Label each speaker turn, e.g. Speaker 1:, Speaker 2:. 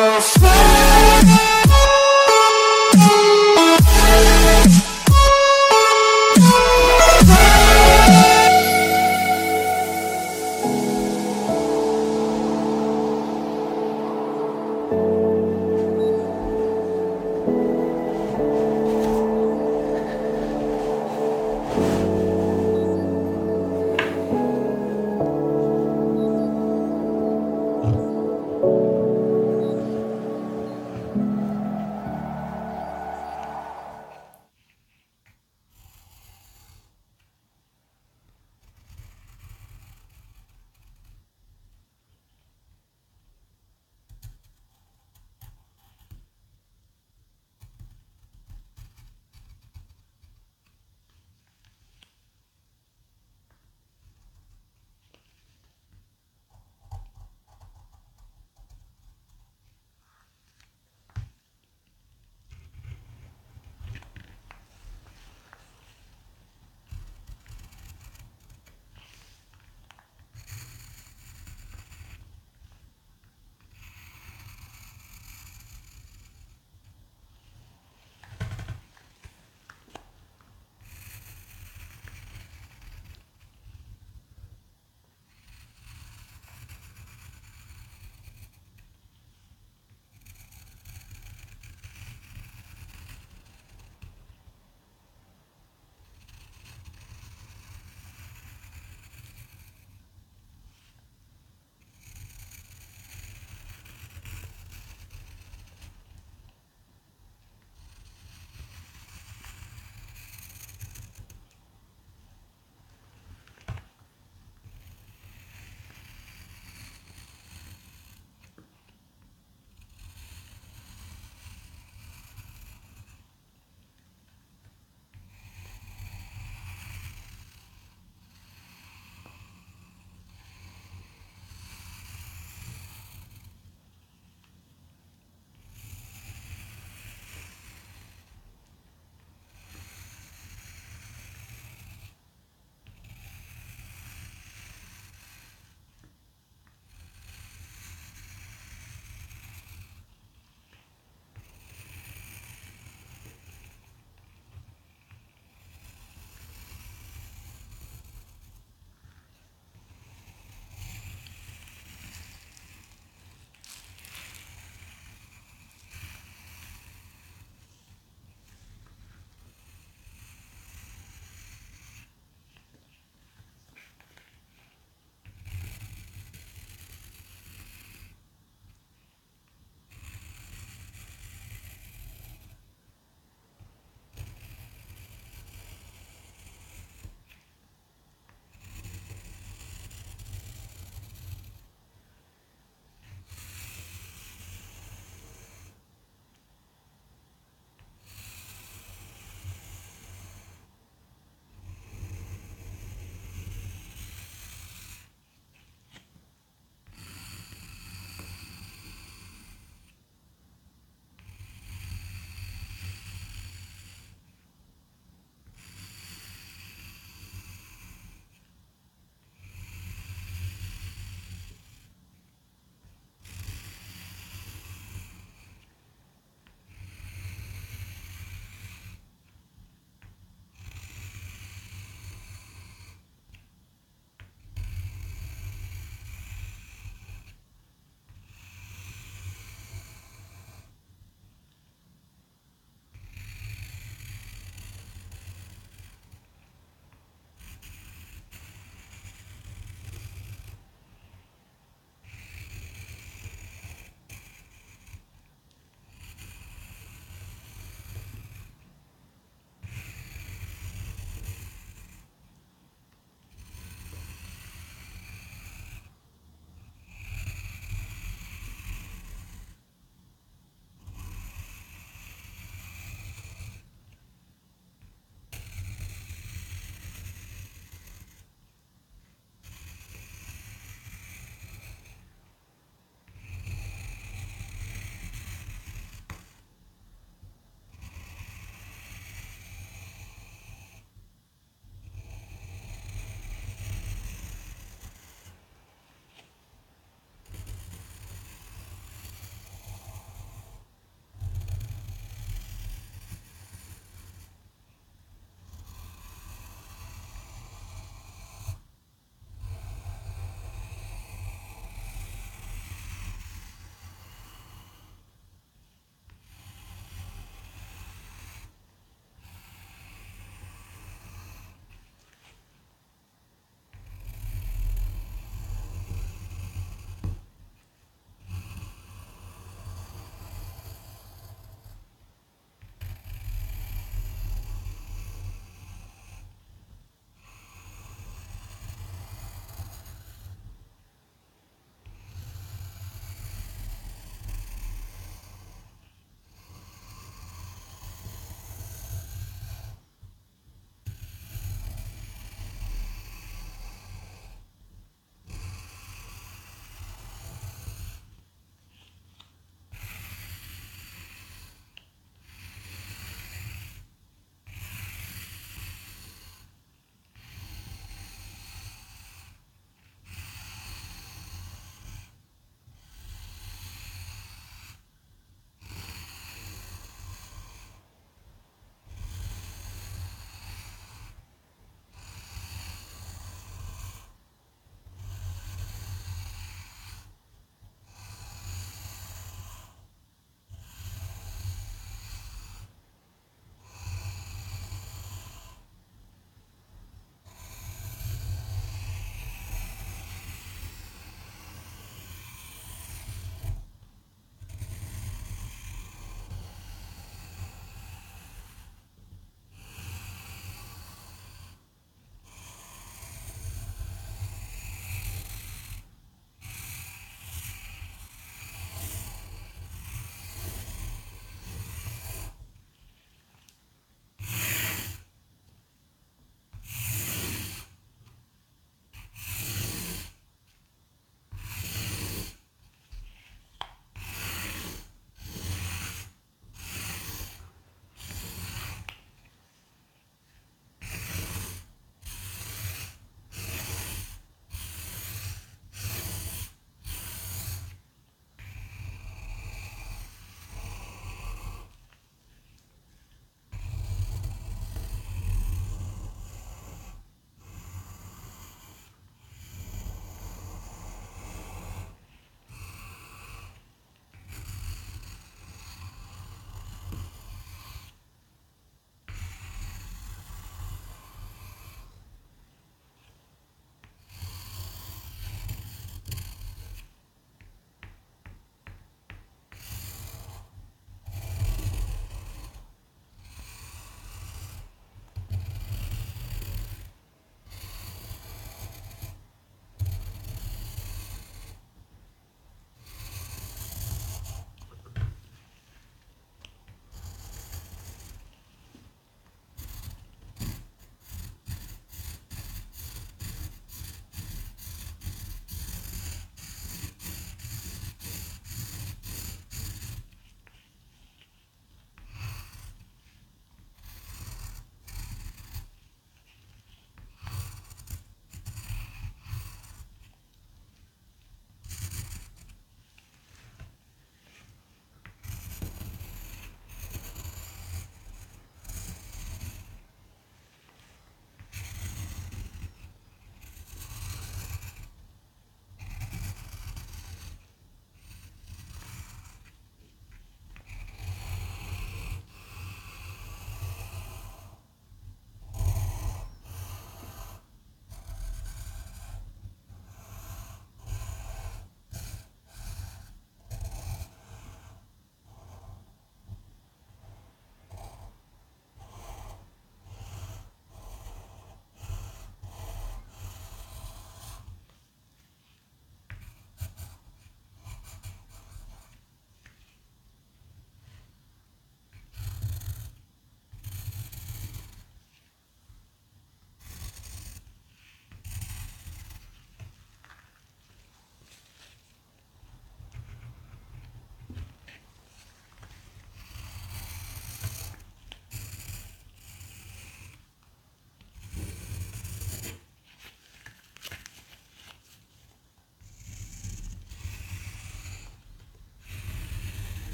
Speaker 1: will